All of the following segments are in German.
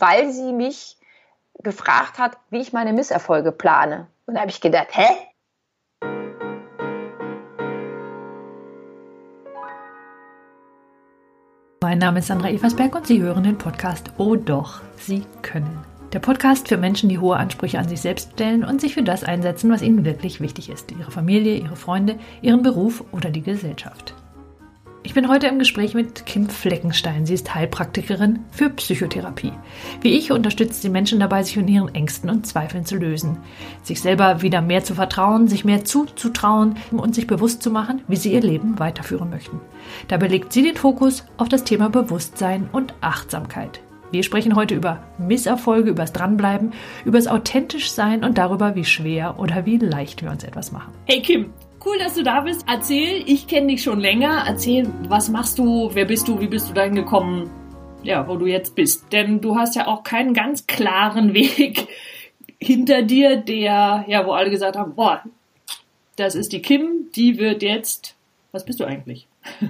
weil sie mich gefragt hat, wie ich meine Misserfolge plane. Und da habe ich gedacht, hä? Mein Name ist Sandra Eversberg und Sie hören den Podcast Oh doch, Sie können. Der Podcast für Menschen, die hohe Ansprüche an sich selbst stellen und sich für das einsetzen, was ihnen wirklich wichtig ist. Ihre Familie, ihre Freunde, ihren Beruf oder die Gesellschaft. Ich bin heute im Gespräch mit Kim Fleckenstein. Sie ist Heilpraktikerin für Psychotherapie. Wie ich unterstützt sie Menschen dabei, sich von ihren Ängsten und Zweifeln zu lösen, sich selber wieder mehr zu vertrauen, sich mehr zuzutrauen und sich bewusst zu machen, wie sie ihr Leben weiterführen möchten. Dabei legt sie den Fokus auf das Thema Bewusstsein und Achtsamkeit. Wir sprechen heute über Misserfolge, übers Dranbleiben, übers authentisch sein und darüber, wie schwer oder wie leicht wir uns etwas machen. Hey Kim, Cool, dass du da bist. Erzähl, ich kenne dich schon länger. Erzähl, was machst du, wer bist du, wie bist du dahin gekommen, ja, wo du jetzt bist. Denn du hast ja auch keinen ganz klaren Weg hinter dir, der, ja, wo alle gesagt haben, boah, das ist die Kim, die wird jetzt, was bist du eigentlich?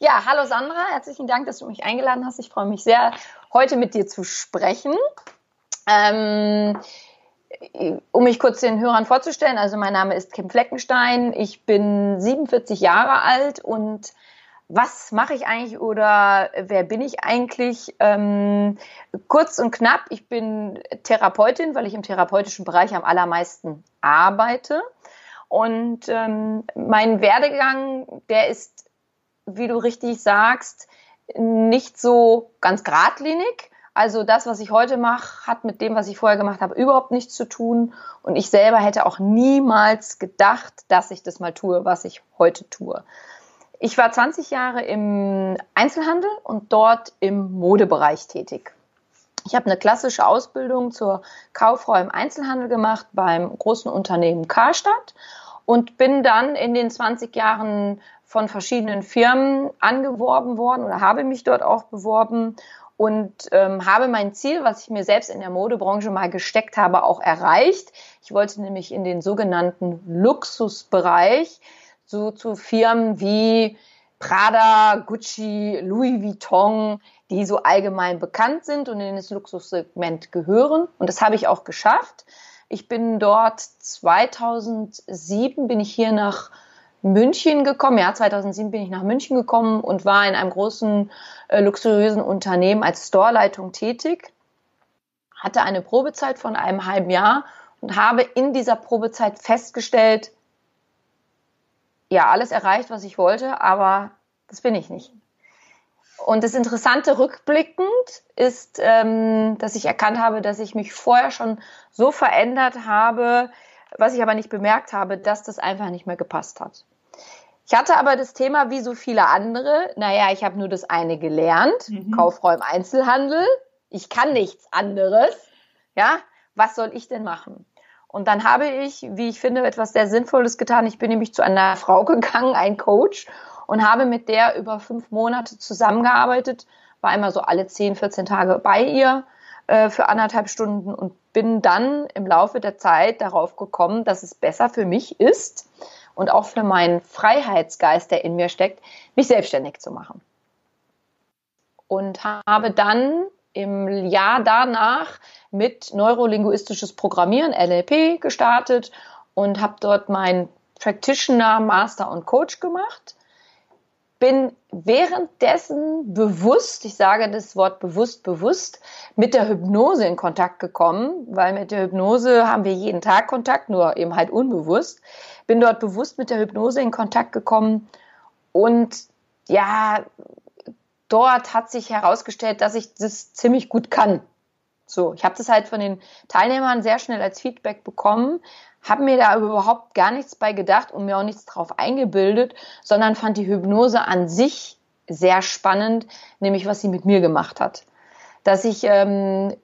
ja, hallo Sandra, herzlichen Dank, dass du mich eingeladen hast. Ich freue mich sehr, heute mit dir zu sprechen. Ähm, um mich kurz den Hörern vorzustellen, also mein Name ist Kim Fleckenstein, ich bin 47 Jahre alt und was mache ich eigentlich oder wer bin ich eigentlich? Ähm, kurz und knapp, ich bin Therapeutin, weil ich im therapeutischen Bereich am allermeisten arbeite. Und ähm, mein Werdegang, der ist, wie du richtig sagst, nicht so ganz geradlinig. Also das, was ich heute mache, hat mit dem, was ich vorher gemacht habe, überhaupt nichts zu tun. Und ich selber hätte auch niemals gedacht, dass ich das mal tue, was ich heute tue. Ich war 20 Jahre im Einzelhandel und dort im Modebereich tätig. Ich habe eine klassische Ausbildung zur Kauffrau im Einzelhandel gemacht beim großen Unternehmen Karstadt und bin dann in den 20 Jahren von verschiedenen Firmen angeworben worden oder habe mich dort auch beworben und ähm, habe mein Ziel, was ich mir selbst in der Modebranche mal gesteckt habe, auch erreicht. Ich wollte nämlich in den sogenannten Luxusbereich, so zu Firmen wie Prada, Gucci, Louis Vuitton, die so allgemein bekannt sind und in das Luxussegment gehören. Und das habe ich auch geschafft. Ich bin dort 2007 bin ich hier nach München gekommen. Ja, 2007 bin ich nach München gekommen und war in einem großen äh, luxuriösen Unternehmen als Storeleitung tätig. Hatte eine Probezeit von einem halben Jahr und habe in dieser Probezeit festgestellt, ja, alles erreicht, was ich wollte, aber das bin ich nicht. Und das Interessante rückblickend ist, ähm, dass ich erkannt habe, dass ich mich vorher schon so verändert habe, was ich aber nicht bemerkt habe, dass das einfach nicht mehr gepasst hat. Ich hatte aber das Thema wie so viele andere. Naja, ich habe nur das eine gelernt, mhm. Kauffrau im Einzelhandel. Ich kann nichts anderes. Ja, was soll ich denn machen? Und dann habe ich, wie ich finde, etwas sehr Sinnvolles getan. Ich bin nämlich zu einer Frau gegangen, ein Coach, und habe mit der über fünf Monate zusammengearbeitet, war immer so alle 10, 14 Tage bei ihr äh, für anderthalb Stunden und bin dann im Laufe der Zeit darauf gekommen, dass es besser für mich ist, und auch für meinen Freiheitsgeist, der in mir steckt, mich selbstständig zu machen. Und habe dann im Jahr danach mit neurolinguistisches Programmieren, NLP, gestartet und habe dort mein Practitioner, Master und Coach gemacht. Bin währenddessen bewusst, ich sage das Wort bewusst, bewusst, mit der Hypnose in Kontakt gekommen, weil mit der Hypnose haben wir jeden Tag Kontakt, nur eben halt unbewusst bin dort bewusst mit der Hypnose in Kontakt gekommen und ja, dort hat sich herausgestellt, dass ich das ziemlich gut kann. So, ich habe das halt von den Teilnehmern sehr schnell als Feedback bekommen, habe mir da überhaupt gar nichts bei gedacht und mir auch nichts drauf eingebildet, sondern fand die Hypnose an sich sehr spannend, nämlich was sie mit mir gemacht hat. Dass ich ähm,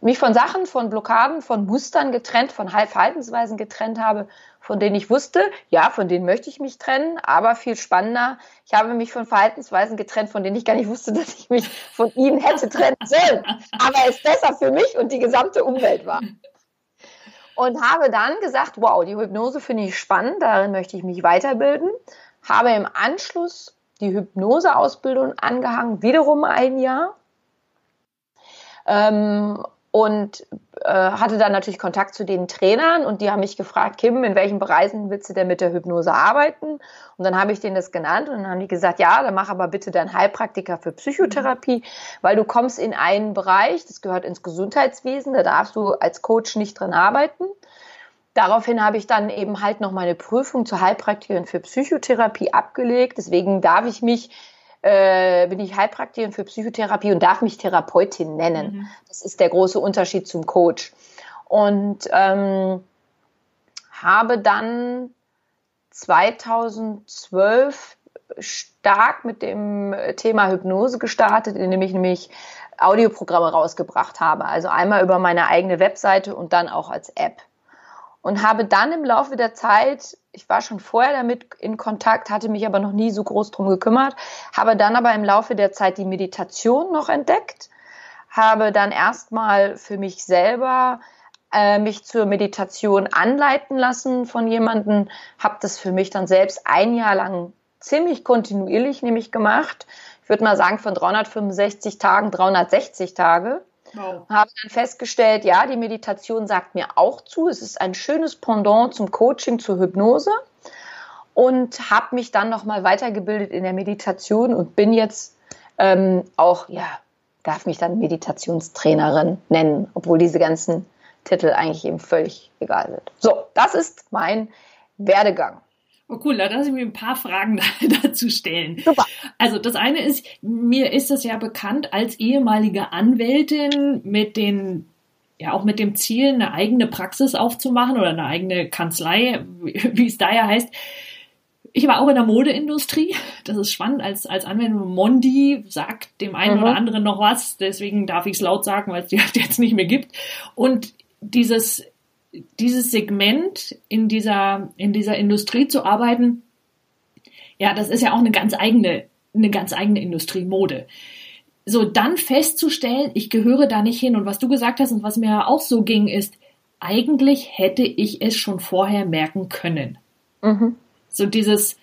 mich von Sachen, von Blockaden, von Mustern getrennt, von Verhaltensweisen getrennt habe, von denen ich wusste, ja, von denen möchte ich mich trennen, aber viel spannender, ich habe mich von Verhaltensweisen getrennt, von denen ich gar nicht wusste, dass ich mich von ihnen hätte trennen sollen. Aber es besser für mich und die gesamte Umwelt war. Und habe dann gesagt, wow, die Hypnose finde ich spannend, darin möchte ich mich weiterbilden. Habe im Anschluss die Hypnoseausbildung angehangen, wiederum ein Jahr. Ähm, und äh, hatte dann natürlich Kontakt zu den Trainern und die haben mich gefragt, Kim, in welchen Bereichen willst du denn mit der Hypnose arbeiten? Und dann habe ich denen das genannt und dann haben die gesagt, ja, dann mach aber bitte deinen Heilpraktiker für Psychotherapie, weil du kommst in einen Bereich, das gehört ins Gesundheitswesen, da darfst du als Coach nicht drin arbeiten. Daraufhin habe ich dann eben halt noch meine Prüfung zur Heilpraktikerin für Psychotherapie abgelegt. Deswegen darf ich mich äh, bin ich Heilpraktikerin für Psychotherapie und darf mich Therapeutin nennen. Mhm. Das ist der große Unterschied zum Coach. Und ähm, habe dann 2012 stark mit dem Thema Hypnose gestartet, indem ich nämlich Audioprogramme rausgebracht habe. Also einmal über meine eigene Webseite und dann auch als App und habe dann im Laufe der Zeit, ich war schon vorher damit in Kontakt, hatte mich aber noch nie so groß drum gekümmert, habe dann aber im Laufe der Zeit die Meditation noch entdeckt, habe dann erstmal für mich selber äh, mich zur Meditation anleiten lassen von jemandem, habe das für mich dann selbst ein Jahr lang ziemlich kontinuierlich nämlich gemacht. Ich würde mal sagen von 365 Tagen 360 Tage Wow. Habe dann festgestellt, ja, die Meditation sagt mir auch zu. Es ist ein schönes Pendant zum Coaching, zur Hypnose. Und habe mich dann nochmal weitergebildet in der Meditation und bin jetzt ähm, auch, ja, darf mich dann Meditationstrainerin nennen, obwohl diese ganzen Titel eigentlich eben völlig egal sind. So, das ist mein Werdegang. Oh cool, da lasse ich mir ein paar Fragen dazu stellen. Super. Also das eine ist, mir ist das ja bekannt als ehemalige Anwältin mit den ja auch mit dem Ziel, eine eigene Praxis aufzumachen oder eine eigene Kanzlei, wie es da ja heißt. Ich war auch in der Modeindustrie. Das ist spannend. Als, als Anwendung Mondi sagt dem einen mhm. oder anderen noch was. Deswegen darf ich es laut sagen, weil es die halt jetzt nicht mehr gibt. Und dieses dieses Segment in dieser, in dieser Industrie zu arbeiten, ja, das ist ja auch eine ganz eigene, eine ganz eigene Industrie, Mode. So, dann festzustellen, ich gehöre da nicht hin. Und was du gesagt hast und was mir auch so ging, ist, eigentlich hätte ich es schon vorher merken können. Mhm. So dieses,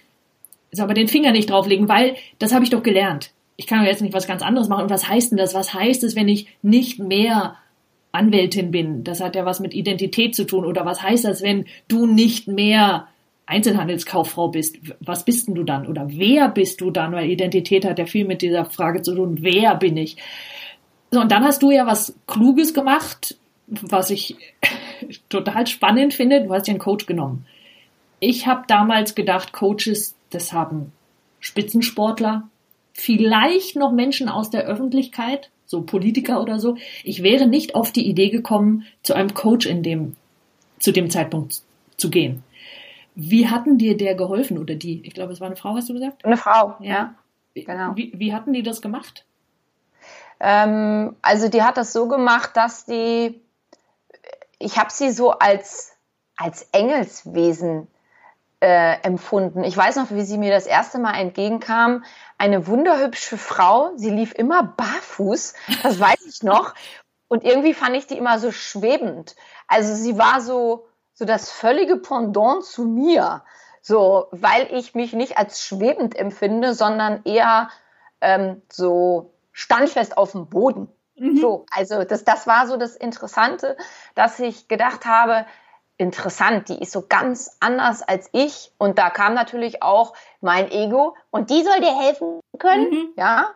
so aber den Finger nicht drauflegen, weil das habe ich doch gelernt. Ich kann jetzt nicht was ganz anderes machen. Und was heißt denn das? Was heißt es, wenn ich nicht mehr Anwältin bin. Das hat ja was mit Identität zu tun. Oder was heißt das, wenn du nicht mehr Einzelhandelskauffrau bist? Was bist denn du dann? Oder wer bist du dann? Weil Identität hat ja viel mit dieser Frage zu tun. Wer bin ich? So, und dann hast du ja was Kluges gemacht, was ich total spannend finde. Du hast ja einen Coach genommen. Ich habe damals gedacht, Coaches, das haben Spitzensportler, vielleicht noch Menschen aus der Öffentlichkeit, so Politiker oder so. Ich wäre nicht auf die Idee gekommen, zu einem Coach in dem, zu dem Zeitpunkt zu gehen. Wie hatten dir der geholfen oder die? Ich glaube, es war eine Frau, hast du gesagt? Eine Frau, ja. ja. Genau. Wie, wie hatten die das gemacht? Ähm, also die hat das so gemacht, dass die, ich habe sie so als, als Engelswesen äh, empfunden. Ich weiß noch, wie sie mir das erste Mal entgegenkam. Eine wunderhübsche Frau. Sie lief immer barfuß. Das weiß ich noch. Und irgendwie fand ich die immer so schwebend. Also sie war so, so das völlige Pendant zu mir. So, weil ich mich nicht als schwebend empfinde, sondern eher ähm, so standfest auf dem Boden. Mhm. So, also das, das war so das Interessante, dass ich gedacht habe, interessant, die ist so ganz anders als ich und da kam natürlich auch mein Ego und die soll dir helfen können, mhm. ja.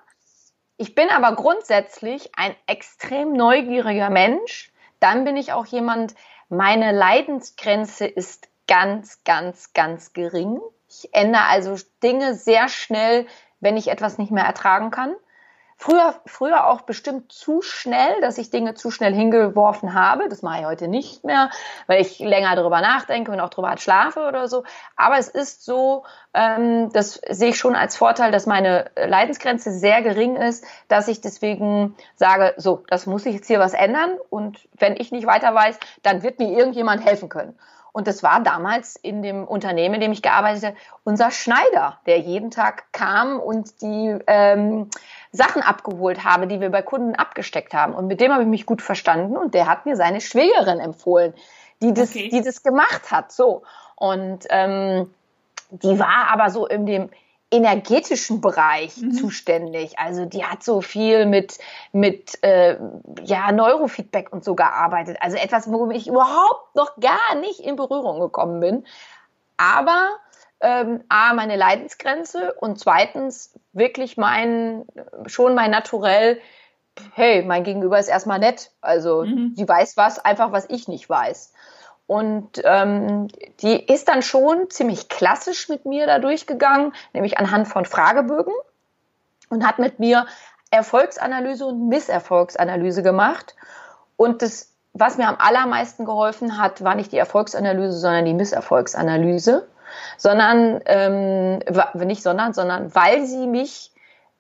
Ich bin aber grundsätzlich ein extrem neugieriger Mensch. Dann bin ich auch jemand, meine Leidensgrenze ist ganz, ganz, ganz gering. Ich ändere also Dinge sehr schnell, wenn ich etwas nicht mehr ertragen kann. Früher, früher auch bestimmt zu schnell, dass ich Dinge zu schnell hingeworfen habe. Das mache ich heute nicht mehr, weil ich länger darüber nachdenke und auch darüber schlafe oder so. Aber es ist so, ähm, das sehe ich schon als Vorteil, dass meine Leidensgrenze sehr gering ist, dass ich deswegen sage, so, das muss ich jetzt hier was ändern. Und wenn ich nicht weiter weiß, dann wird mir irgendjemand helfen können. Und das war damals in dem Unternehmen, in dem ich gearbeitet habe, unser Schneider, der jeden Tag kam und die ähm, Sachen abgeholt habe, die wir bei Kunden abgesteckt haben. Und mit dem habe ich mich gut verstanden und der hat mir seine Schwägerin empfohlen, die das, okay. die das gemacht hat. So. Und ähm, die war aber so in dem energetischen Bereich mhm. zuständig. Also die hat so viel mit, mit äh, ja, Neurofeedback und so gearbeitet. Also etwas, womit ich überhaupt noch gar nicht in Berührung gekommen bin. Aber ähm, A, meine Leidensgrenze und zweitens wirklich mein, schon mein Naturell, hey, mein Gegenüber ist erstmal nett. Also mhm. die weiß was, einfach was ich nicht weiß. Und ähm, die ist dann schon ziemlich klassisch mit mir da durchgegangen, nämlich anhand von Fragebögen und hat mit mir Erfolgsanalyse und Misserfolgsanalyse gemacht. Und das, was mir am allermeisten geholfen hat, war nicht die Erfolgsanalyse, sondern die Misserfolgsanalyse, sondern ähm, nicht sondern, sondern weil sie mich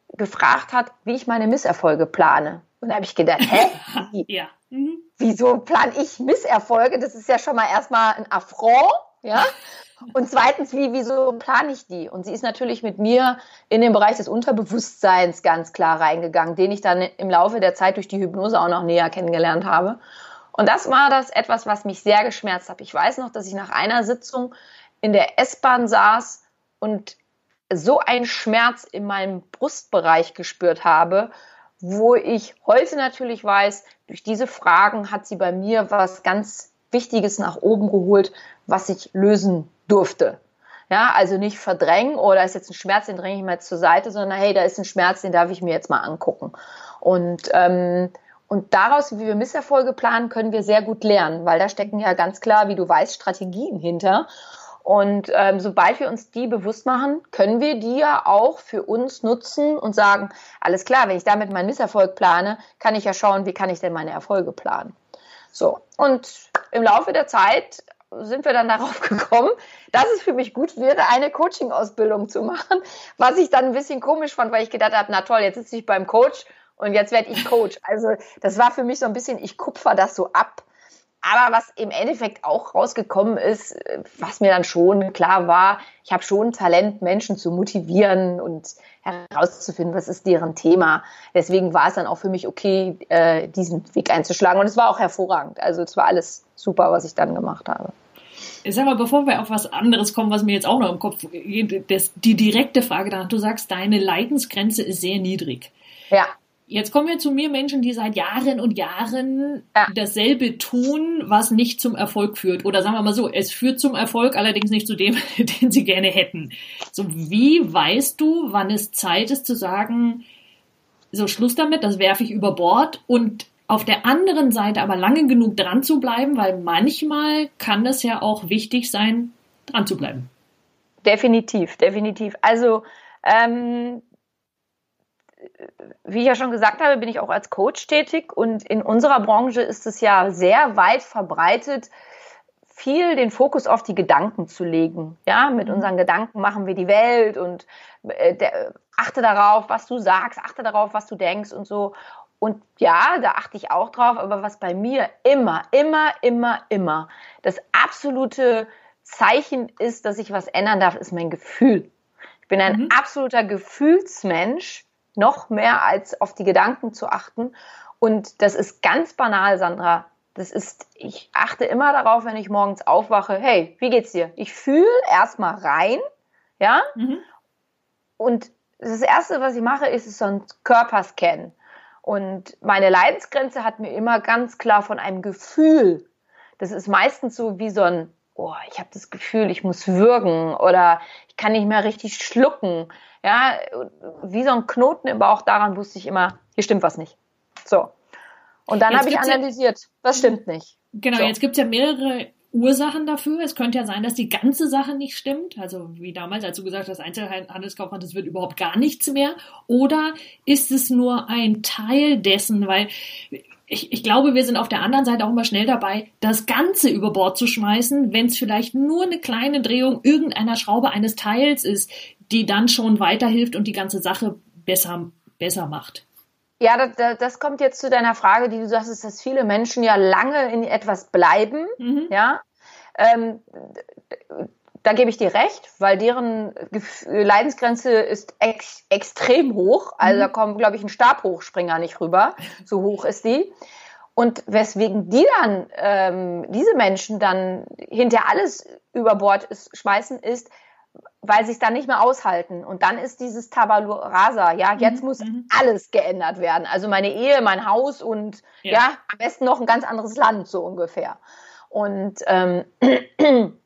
gefragt hat, wie ich meine Misserfolge plane. Und da habe ich gedacht, hä? ja. Mhm wieso plan ich Misserfolge? Das ist ja schon mal erstmal ein Affront, ja. Und zweitens, wie, wieso plane ich die? Und sie ist natürlich mit mir in den Bereich des Unterbewusstseins ganz klar reingegangen, den ich dann im Laufe der Zeit durch die Hypnose auch noch näher kennengelernt habe. Und das war das etwas, was mich sehr geschmerzt hat. Ich weiß noch, dass ich nach einer Sitzung in der S-Bahn saß und so einen Schmerz in meinem Brustbereich gespürt habe, wo ich heute natürlich weiß, durch diese Fragen hat sie bei mir was ganz Wichtiges nach oben geholt, was ich lösen durfte. Ja, also nicht verdrängen, oder oh, ist jetzt ein Schmerz, den dränge ich mal zur Seite, sondern hey, da ist ein Schmerz, den darf ich mir jetzt mal angucken. Und, ähm, und daraus, wie wir Misserfolge planen, können wir sehr gut lernen, weil da stecken ja ganz klar, wie du weißt, Strategien hinter. Und ähm, sobald wir uns die bewusst machen, können wir die ja auch für uns nutzen und sagen, alles klar, wenn ich damit meinen Misserfolg plane, kann ich ja schauen, wie kann ich denn meine Erfolge planen. So, und im Laufe der Zeit sind wir dann darauf gekommen, dass es für mich gut wäre, eine Coaching-Ausbildung zu machen, was ich dann ein bisschen komisch fand, weil ich gedacht habe, na toll, jetzt sitze ich beim Coach und jetzt werde ich Coach. Also das war für mich so ein bisschen, ich kupfer das so ab aber was im Endeffekt auch rausgekommen ist, was mir dann schon klar war, ich habe schon Talent, Menschen zu motivieren und herauszufinden, was ist deren Thema. Deswegen war es dann auch für mich okay, äh, diesen Weg einzuschlagen. Und es war auch hervorragend. Also es war alles super, was ich dann gemacht habe. Ich sag mal, bevor wir auf was anderes kommen, was mir jetzt auch noch im Kopf geht, die direkte Frage danach, du sagst, deine Leidensgrenze ist sehr niedrig. Ja. Jetzt kommen wir zu mir Menschen, die seit Jahren und Jahren ja. dasselbe tun, was nicht zum Erfolg führt. Oder sagen wir mal so, es führt zum Erfolg, allerdings nicht zu dem, den sie gerne hätten. So, wie weißt du, wann es Zeit ist zu sagen, so Schluss damit, das werfe ich über Bord und auf der anderen Seite aber lange genug dran zu bleiben, weil manchmal kann es ja auch wichtig sein, dran zu bleiben. Definitiv, definitiv. Also ähm, wie ich ja schon gesagt habe, bin ich auch als Coach tätig und in unserer Branche ist es ja sehr weit verbreitet, viel den Fokus auf die Gedanken zu legen. Ja, mit mhm. unseren Gedanken machen wir die Welt und äh, der, achte darauf, was du sagst, achte darauf, was du denkst und so. Und ja, da achte ich auch drauf, aber was bei mir immer, immer, immer, immer das absolute Zeichen ist, dass ich was ändern darf, ist mein Gefühl. Ich bin ein mhm. absoluter Gefühlsmensch noch mehr als auf die Gedanken zu achten. Und das ist ganz banal, Sandra. Das ist, ich achte immer darauf, wenn ich morgens aufwache, hey, wie geht's dir? Ich fühle erstmal rein, ja? Mhm. Und das erste, was ich mache, ist so ein Körperscan. Und meine Leidensgrenze hat mir immer ganz klar von einem Gefühl. Das ist meistens so wie so ein, oh, ich habe das Gefühl, ich muss würgen oder ich kann nicht mehr richtig schlucken ja, wie so ein Knoten im Bauch, daran wusste ich immer, hier stimmt was nicht. So. Und dann habe ich analysiert, ja, was stimmt nicht. Genau, so. jetzt gibt es ja mehrere Ursachen dafür. Es könnte ja sein, dass die ganze Sache nicht stimmt. Also wie damals, als du gesagt hast, Einzelhandelskaufmann, das wird überhaupt gar nichts mehr. Oder ist es nur ein Teil dessen? Weil ich, ich glaube, wir sind auf der anderen Seite auch immer schnell dabei, das Ganze über Bord zu schmeißen, wenn es vielleicht nur eine kleine Drehung irgendeiner Schraube eines Teils ist, die dann schon weiterhilft und die ganze Sache besser, besser macht. Ja, das, das kommt jetzt zu deiner Frage, die du sagst, ist, dass viele Menschen ja lange in etwas bleiben. Mhm. Ja, ähm, da gebe ich dir recht, weil deren Leidensgrenze ist ex extrem hoch. Also mhm. da kommt, glaube ich, ein Stabhochspringer nicht rüber. So hoch ist die. Und weswegen die dann, ähm, diese Menschen dann hinter alles über Bord ist, schmeißen, ist, weil sie es dann nicht mehr aushalten. Und dann ist dieses Tabula rasa, ja, jetzt mhm. muss mhm. alles geändert werden. Also meine Ehe, mein Haus und ja. ja. am besten noch ein ganz anderes Land, so ungefähr. Und ähm,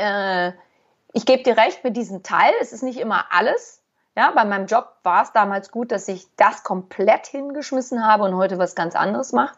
äh, ich gebe dir recht mit diesem Teil, es ist nicht immer alles. Ja, bei meinem Job war es damals gut, dass ich das komplett hingeschmissen habe und heute was ganz anderes mache.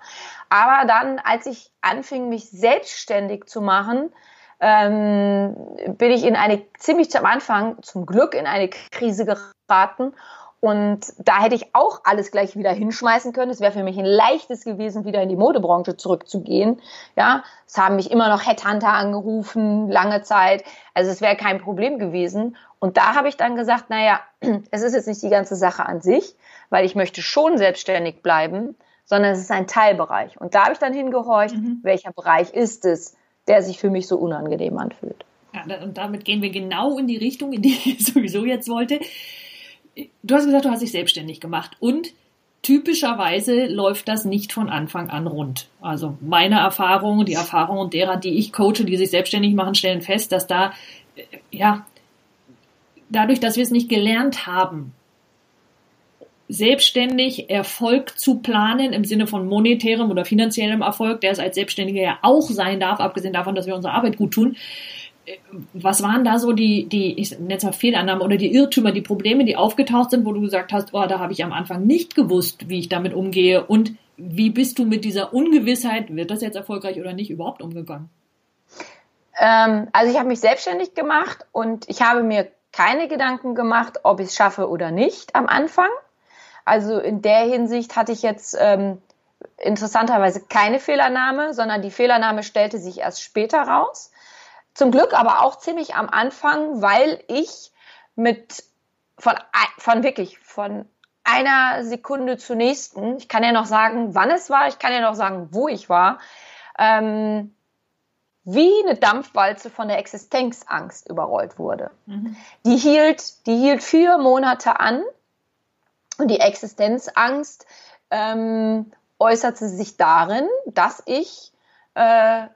Aber dann, als ich anfing, mich selbstständig zu machen, ähm, bin ich in eine ziemlich am Anfang zum Glück in eine Krise geraten und da hätte ich auch alles gleich wieder hinschmeißen können. Es wäre für mich ein leichtes gewesen, wieder in die Modebranche zurückzugehen. Ja, es haben mich immer noch Headhunter angerufen, lange Zeit. Also es wäre kein Problem gewesen. Und da habe ich dann gesagt, naja, es ist jetzt nicht die ganze Sache an sich, weil ich möchte schon selbstständig bleiben, sondern es ist ein Teilbereich. Und da habe ich dann hingehorcht, mhm. welcher Bereich ist es, der sich für mich so unangenehm anfühlt. Ja, und damit gehen wir genau in die Richtung, in die ich sowieso jetzt wollte. Du hast gesagt, du hast dich selbstständig gemacht und typischerweise läuft das nicht von Anfang an rund. Also meine Erfahrung, die Erfahrungen derer, die ich coache, die sich selbstständig machen, stellen fest, dass da äh, ja dadurch, dass wir es nicht gelernt haben, selbstständig Erfolg zu planen im Sinne von monetärem oder finanziellem Erfolg, der es als Selbstständiger ja auch sein darf, abgesehen davon, dass wir unsere Arbeit gut tun. Was waren da so die, die ich nenne es mal Fehlannahmen oder die Irrtümer, die Probleme, die aufgetaucht sind, wo du gesagt hast, oh, da habe ich am Anfang nicht gewusst, wie ich damit umgehe und wie bist du mit dieser Ungewissheit, wird das jetzt erfolgreich oder nicht, überhaupt umgegangen? Ähm, also ich habe mich selbstständig gemacht und ich habe mir keine Gedanken gemacht, ob ich es schaffe oder nicht am Anfang. Also in der Hinsicht hatte ich jetzt ähm, interessanterweise keine Fehlernahme, sondern die Fehlernahme stellte sich erst später raus. Zum Glück aber auch ziemlich am Anfang, weil ich mit von, von wirklich von einer Sekunde zur nächsten, ich kann ja noch sagen, wann es war, ich kann ja noch sagen, wo ich war, ähm, wie eine Dampfwalze von der Existenzangst überrollt wurde. Mhm. Die, hielt, die hielt vier Monate an und die Existenzangst ähm, äußerte sich darin, dass ich äh,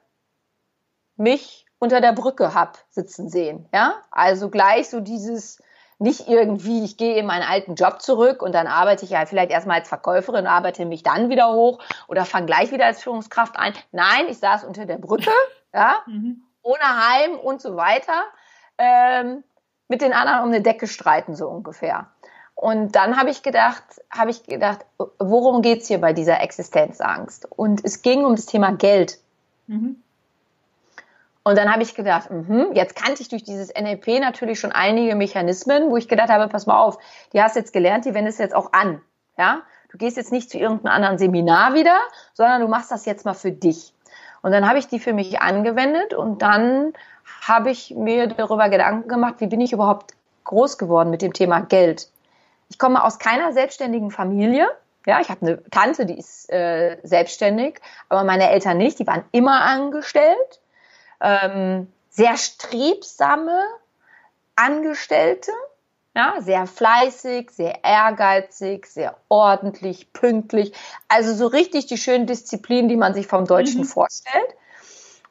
mich unter der Brücke hab sitzen sehen. Ja, also gleich so dieses nicht irgendwie, ich gehe in meinen alten Job zurück und dann arbeite ich ja vielleicht erstmal als Verkäuferin, arbeite mich dann wieder hoch oder fange gleich wieder als Führungskraft ein. Nein, ich saß unter der Brücke ja, mhm. ohne Heim und so weiter, ähm, mit den anderen um eine Decke streiten, so ungefähr. Und dann habe ich gedacht, habe ich gedacht, worum geht's hier bei dieser Existenzangst? Und es ging um das Thema Geld. Mhm. Und dann habe ich gedacht, mh, jetzt kannte ich durch dieses NLP natürlich schon einige Mechanismen, wo ich gedacht habe, pass mal auf, die hast jetzt gelernt, die wendest jetzt auch an. Ja, du gehst jetzt nicht zu irgendeinem anderen Seminar wieder, sondern du machst das jetzt mal für dich. Und dann habe ich die für mich angewendet und dann habe ich mir darüber Gedanken gemacht, wie bin ich überhaupt groß geworden mit dem Thema Geld. Ich komme aus keiner selbstständigen Familie. Ja, ich habe eine Tante, die ist äh, selbstständig, aber meine Eltern nicht. Die waren immer angestellt. Ähm, sehr strebsame Angestellte. Ja, sehr fleißig, sehr ehrgeizig, sehr ordentlich, pünktlich. Also so richtig die schönen Disziplinen, die man sich vom Deutschen mhm. vorstellt.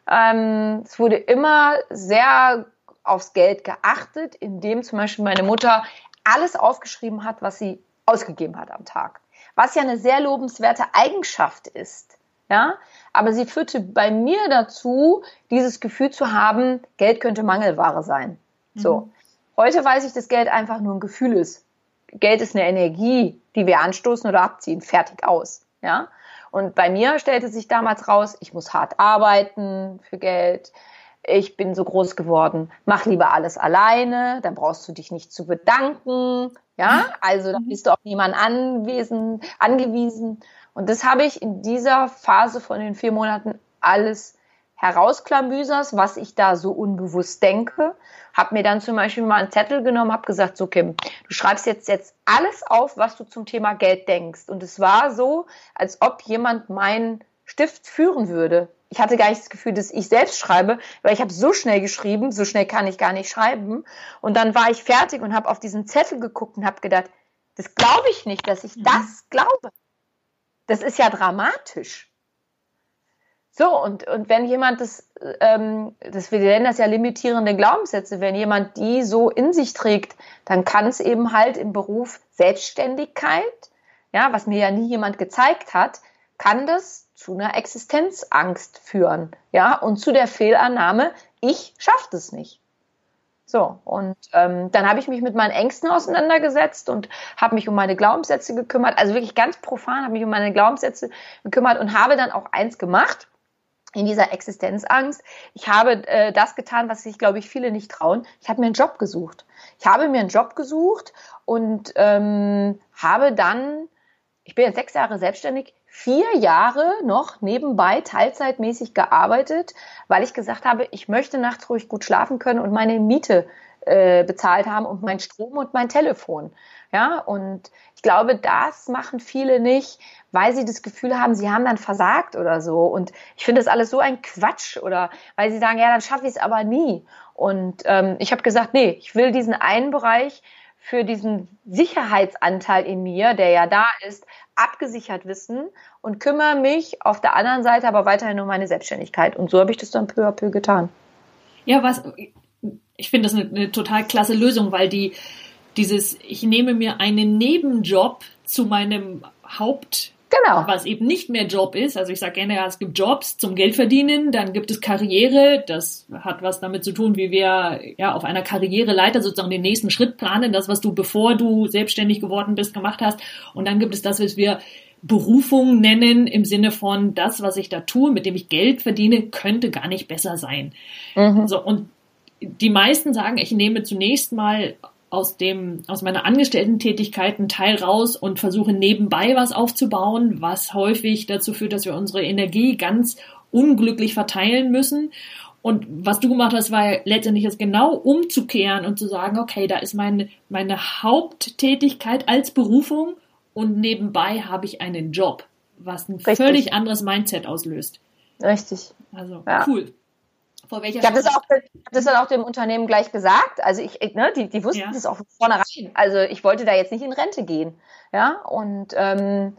Ähm, es wurde immer sehr aufs Geld geachtet, indem zum Beispiel meine Mutter alles aufgeschrieben hat, was sie ausgegeben hat am Tag. Was ja eine sehr lobenswerte Eigenschaft ist. Ja, aber sie führte bei mir dazu, dieses Gefühl zu haben, Geld könnte Mangelware sein. So. Mhm. Heute weiß ich, dass Geld einfach nur ein Gefühl ist. Geld ist eine Energie, die wir anstoßen oder abziehen. Fertig aus. Ja? Und bei mir stellte sich damals raus, ich muss hart arbeiten für Geld. Ich bin so groß geworden. Mach lieber alles alleine, dann brauchst du dich nicht zu bedanken. Ja, also da bist du auf niemanden anwesen, angewiesen. Und das habe ich in dieser Phase von den vier Monaten alles herausklamüsers, was ich da so unbewusst denke. Hab mir dann zum Beispiel mal einen Zettel genommen, hab gesagt, so Kim, du schreibst jetzt jetzt alles auf, was du zum Thema Geld denkst. Und es war so, als ob jemand meinen Stift führen würde. Ich hatte gar nicht das Gefühl, dass ich selbst schreibe, weil ich habe so schnell geschrieben, so schnell kann ich gar nicht schreiben. Und dann war ich fertig und habe auf diesen Zettel geguckt und habe gedacht, das glaube ich nicht, dass ich mhm. das glaube. Das ist ja dramatisch. So, und, und wenn jemand das, ähm, das, wir nennen das ja limitierende Glaubenssätze, wenn jemand die so in sich trägt, dann kann es eben halt im Beruf Selbstständigkeit, ja, was mir ja nie jemand gezeigt hat, kann das zu einer Existenzangst führen, ja, und zu der Fehlannahme, ich schaffe das nicht. So, und ähm, dann habe ich mich mit meinen Ängsten auseinandergesetzt und habe mich um meine Glaubenssätze gekümmert, also wirklich ganz profan, habe mich um meine Glaubenssätze gekümmert und habe dann auch eins gemacht in dieser Existenzangst. Ich habe äh, das getan, was sich, glaube ich, viele nicht trauen. Ich habe mir einen Job gesucht. Ich habe mir einen Job gesucht und ähm, habe dann, ich bin jetzt sechs Jahre selbstständig, vier Jahre noch nebenbei teilzeitmäßig gearbeitet, weil ich gesagt habe, ich möchte nachts ruhig gut schlafen können und meine Miete äh, bezahlt haben und mein Strom und mein Telefon. Ja, und ich glaube, das machen viele nicht, weil sie das Gefühl haben, sie haben dann versagt oder so. Und ich finde das alles so ein Quatsch oder weil sie sagen, ja, dann schaffe ich es aber nie. Und ähm, ich habe gesagt, nee, ich will diesen einen Bereich für diesen Sicherheitsanteil in mir, der ja da ist, abgesichert wissen und kümmere mich auf der anderen Seite aber weiterhin um meine Selbstständigkeit. Und so habe ich das dann peu à peu getan. Ja, was, ich finde das eine, eine total klasse Lösung, weil die, dieses, ich nehme mir einen Nebenjob zu meinem Haupt, Genau. Was eben nicht mehr Job ist. Also ich sage gerne, ja, es gibt Jobs zum Geld verdienen, dann gibt es Karriere. Das hat was damit zu tun, wie wir ja auf einer Karriereleiter sozusagen den nächsten Schritt planen, das, was du bevor du selbstständig geworden bist, gemacht hast. Und dann gibt es das, was wir Berufung nennen, im Sinne von das, was ich da tue, mit dem ich Geld verdiene, könnte gar nicht besser sein. Mhm. So, und die meisten sagen, ich nehme zunächst mal aus dem, aus meiner Angestellten-Tätigkeit einen Teil raus und versuche nebenbei was aufzubauen, was häufig dazu führt, dass wir unsere Energie ganz unglücklich verteilen müssen. Und was du gemacht hast, war letztendlich es genau umzukehren und zu sagen, okay, da ist meine, meine Haupttätigkeit als Berufung und nebenbei habe ich einen Job, was ein Richtig. völlig anderes Mindset auslöst. Richtig. Also ja. cool. Vor welcher ich habe das, auch, das dann auch dem Unternehmen gleich gesagt. Also ich, ne, die, die wussten ja. das auch von vornherein. Also ich wollte da jetzt nicht in Rente gehen. Ja, und, ähm,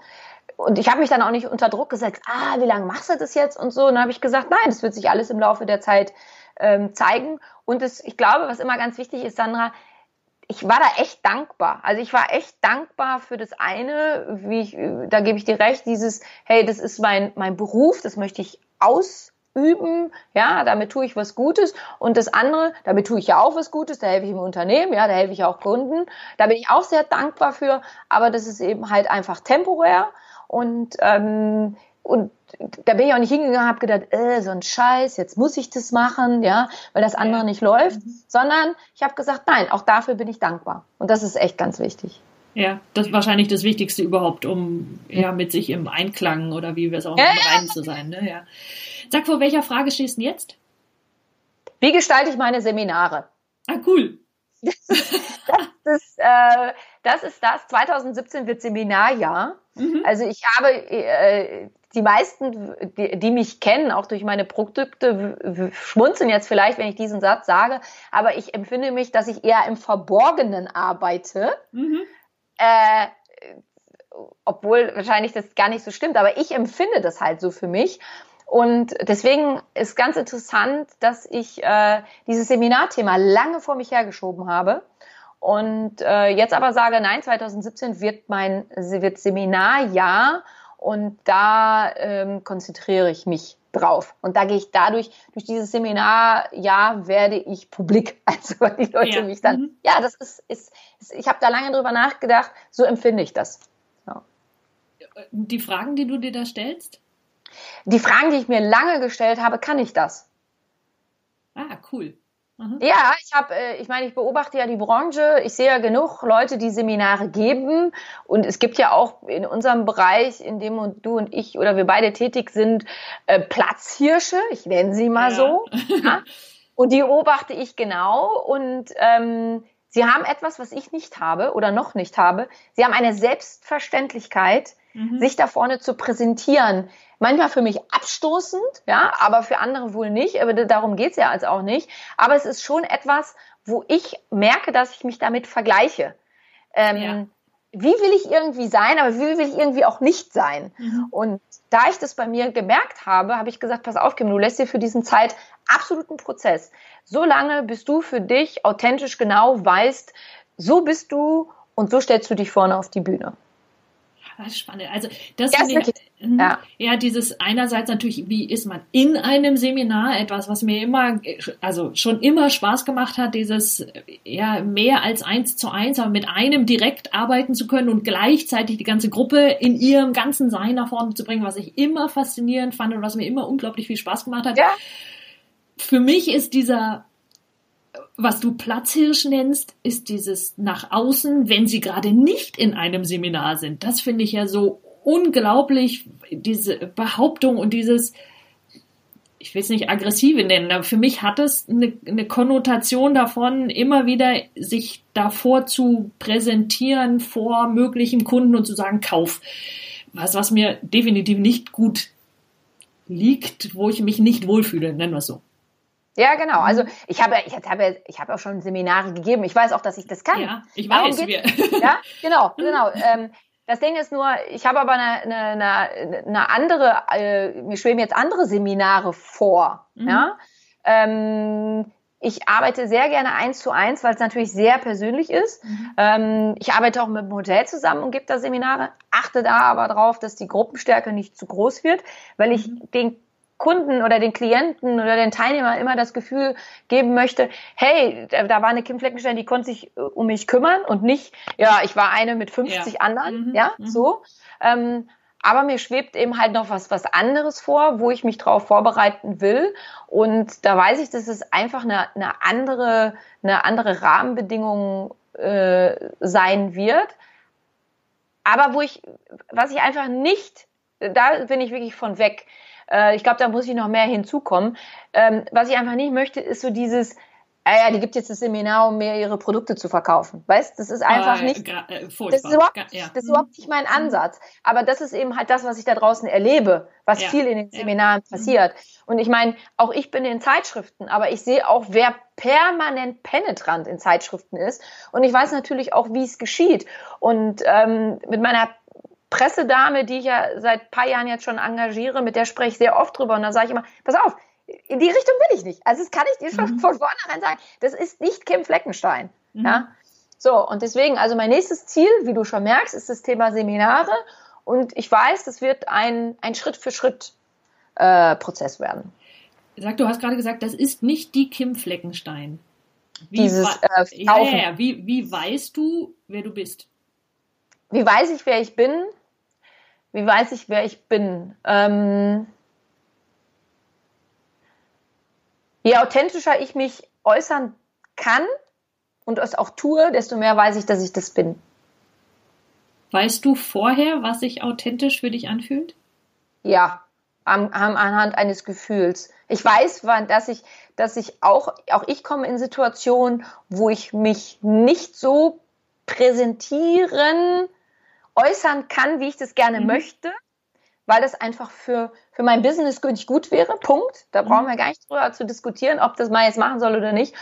und ich habe mich dann auch nicht unter Druck gesetzt, ah, wie lange machst du das jetzt und so. Und dann habe ich gesagt, nein, das wird sich alles im Laufe der Zeit ähm, zeigen. Und das, ich glaube, was immer ganz wichtig ist, Sandra, ich war da echt dankbar. Also ich war echt dankbar für das eine, wie ich, da gebe ich dir recht, dieses, hey, das ist mein, mein Beruf, das möchte ich aus üben, ja, damit tue ich was Gutes. Und das andere, damit tue ich ja auch was Gutes, da helfe ich im Unternehmen, ja, da helfe ich auch Kunden, da bin ich auch sehr dankbar für, aber das ist eben halt einfach temporär. Und ähm, und da bin ich auch nicht hingegangen, habe gedacht, äh, so ein Scheiß, jetzt muss ich das machen, ja, weil das andere nicht läuft, sondern ich habe gesagt, nein, auch dafür bin ich dankbar. Und das ist echt ganz wichtig. Ja, das ist wahrscheinlich das Wichtigste überhaupt, um ja mit sich im Einklang oder wie wir es auch ja, im Reinen zu sein. Ne? Ja. Sag, vor welcher Frage stehst du jetzt? Wie gestalte ich meine Seminare? Ah, cool. Das ist, äh, das ist das. 2017 wird Seminarjahr. Mhm. Also ich habe äh, die meisten, die, die, mich kennen, auch durch meine Produkte, schmunzeln jetzt vielleicht, wenn ich diesen Satz sage, aber ich empfinde mich, dass ich eher im Verborgenen arbeite. Mhm. Äh, obwohl wahrscheinlich das gar nicht so stimmt, aber ich empfinde das halt so für mich. Und deswegen ist ganz interessant, dass ich äh, dieses Seminarthema lange vor mich hergeschoben habe und äh, jetzt aber sage, nein, 2017 wird mein wird Seminarjahr und da ähm, konzentriere ich mich drauf. Und da gehe ich dadurch, durch dieses Seminarjahr werde ich publik. Also die Leute ja. mich dann, mhm. ja, das ist, ist, ist ich habe da lange drüber nachgedacht, so empfinde ich das. Ja. Die Fragen, die du dir da stellst? Die Fragen, die ich mir lange gestellt habe, kann ich das? Ah, cool. Mhm. Ja, ich habe, äh, ich meine, ich beobachte ja die Branche. Ich sehe ja genug Leute, die Seminare geben. Und es gibt ja auch in unserem Bereich, in dem du und ich oder wir beide tätig sind, äh, Platzhirsche. Ich nenne sie mal ja. so. Ja? Und die beobachte ich genau. Und ähm, sie haben etwas, was ich nicht habe oder noch nicht habe. Sie haben eine Selbstverständlichkeit, mhm. sich da vorne zu präsentieren manchmal für mich abstoßend, ja, aber für andere wohl nicht. Aber darum geht's ja als auch nicht. Aber es ist schon etwas, wo ich merke, dass ich mich damit vergleiche. Ähm, ja. wie will ich irgendwie sein, aber wie will ich irgendwie auch nicht sein? Mhm. Und da ich das bei mir gemerkt habe, habe ich gesagt, pass auf, Kim, du lässt dir für diesen Zeit absoluten Prozess. So lange, bis du für dich authentisch genau weißt, so bist du und so stellst du dich vorne auf die Bühne. Das ist spannend. Also das ja, ich, mhm. ja. ja, dieses einerseits natürlich, wie ist man in einem Seminar etwas, was mir immer, also schon immer Spaß gemacht hat, dieses ja mehr als eins zu eins, aber mit einem direkt arbeiten zu können und gleichzeitig die ganze Gruppe in ihrem ganzen Sein nach vorne zu bringen, was ich immer faszinierend fand und was mir immer unglaublich viel Spaß gemacht hat. Ja. Für mich ist dieser was du Platzhirsch nennst, ist dieses nach außen, wenn sie gerade nicht in einem Seminar sind. Das finde ich ja so unglaublich, diese Behauptung und dieses, ich will es nicht aggressive nennen, aber für mich hat es eine, eine Konnotation davon, immer wieder sich davor zu präsentieren vor möglichen Kunden und zu sagen, Kauf. Was, was mir definitiv nicht gut liegt, wo ich mich nicht wohlfühle, nennen wir es so. Ja, genau. Also mhm. ich habe, ich habe, ich habe auch schon Seminare gegeben. Ich weiß auch, dass ich das kann. Ja, ich weiß. Wir. Ja, genau, genau. Ähm, das Ding ist nur, ich habe aber eine, eine, eine andere, äh, mir schweben jetzt andere Seminare vor. Mhm. Ja. Ähm, ich arbeite sehr gerne eins zu eins, weil es natürlich sehr persönlich ist. Mhm. Ähm, ich arbeite auch mit dem Hotel zusammen und gebe da Seminare, achte da aber darauf, dass die Gruppenstärke nicht zu groß wird, weil ich mhm. den Kunden oder den Klienten oder den Teilnehmern immer das Gefühl geben möchte, hey, da war eine Kim Fleckenstein, die konnte sich äh, um mich kümmern und nicht, ja, ich war eine mit 50 ja. anderen, mhm. ja, mhm. so. Ähm, aber mir schwebt eben halt noch was, was anderes vor, wo ich mich drauf vorbereiten will. Und da weiß ich, dass es einfach eine, eine andere, eine andere Rahmenbedingung äh, sein wird. Aber wo ich, was ich einfach nicht, da bin ich wirklich von weg. Äh, ich glaube, da muss ich noch mehr hinzukommen. Ähm, was ich einfach nicht möchte, ist so dieses, ah ja, die gibt jetzt das Seminar, um mir ihre Produkte zu verkaufen. Weißt, das ist einfach äh, nicht, äh, das, ist überhaupt, ja. das ist überhaupt nicht mein mhm. Ansatz. Aber das ist eben halt das, was ich da draußen erlebe, was ja. viel in den Seminaren ja. passiert. Und ich meine, auch ich bin in Zeitschriften, aber ich sehe auch, wer permanent penetrant in Zeitschriften ist. Und ich weiß natürlich auch, wie es geschieht. Und ähm, mit meiner Pressedame, die ich ja seit ein paar Jahren jetzt schon engagiere, mit der spreche ich sehr oft drüber und dann sage ich immer, pass auf, in die Richtung will ich nicht. Also das kann ich dir schon mhm. von vornherein sagen. Das ist nicht Kim Fleckenstein. Mhm. Ja? So, und deswegen, also mein nächstes Ziel, wie du schon merkst, ist das Thema Seminare. Und ich weiß, das wird ein, ein Schritt für Schritt äh, Prozess werden. Sag, du hast gerade gesagt, das ist nicht die Kim Fleckenstein. Wie Dieses äh, ja, ja, ja. Wie, wie weißt du, wer du bist? Wie weiß ich, wer ich bin? Wie weiß ich, wer ich bin? Ähm, je authentischer ich mich äußern kann und es auch tue, desto mehr weiß ich, dass ich das bin. Weißt du vorher, was sich authentisch für dich anfühlt? Ja, am, am, anhand eines Gefühls. Ich weiß, dass ich, dass ich auch, auch ich komme in Situationen, wo ich mich nicht so präsentieren äußern kann, wie ich das gerne mhm. möchte, weil das einfach für, für mein Business nicht gut wäre. Punkt. Da brauchen mhm. wir gar nicht drüber zu diskutieren, ob das mal jetzt machen soll oder nicht.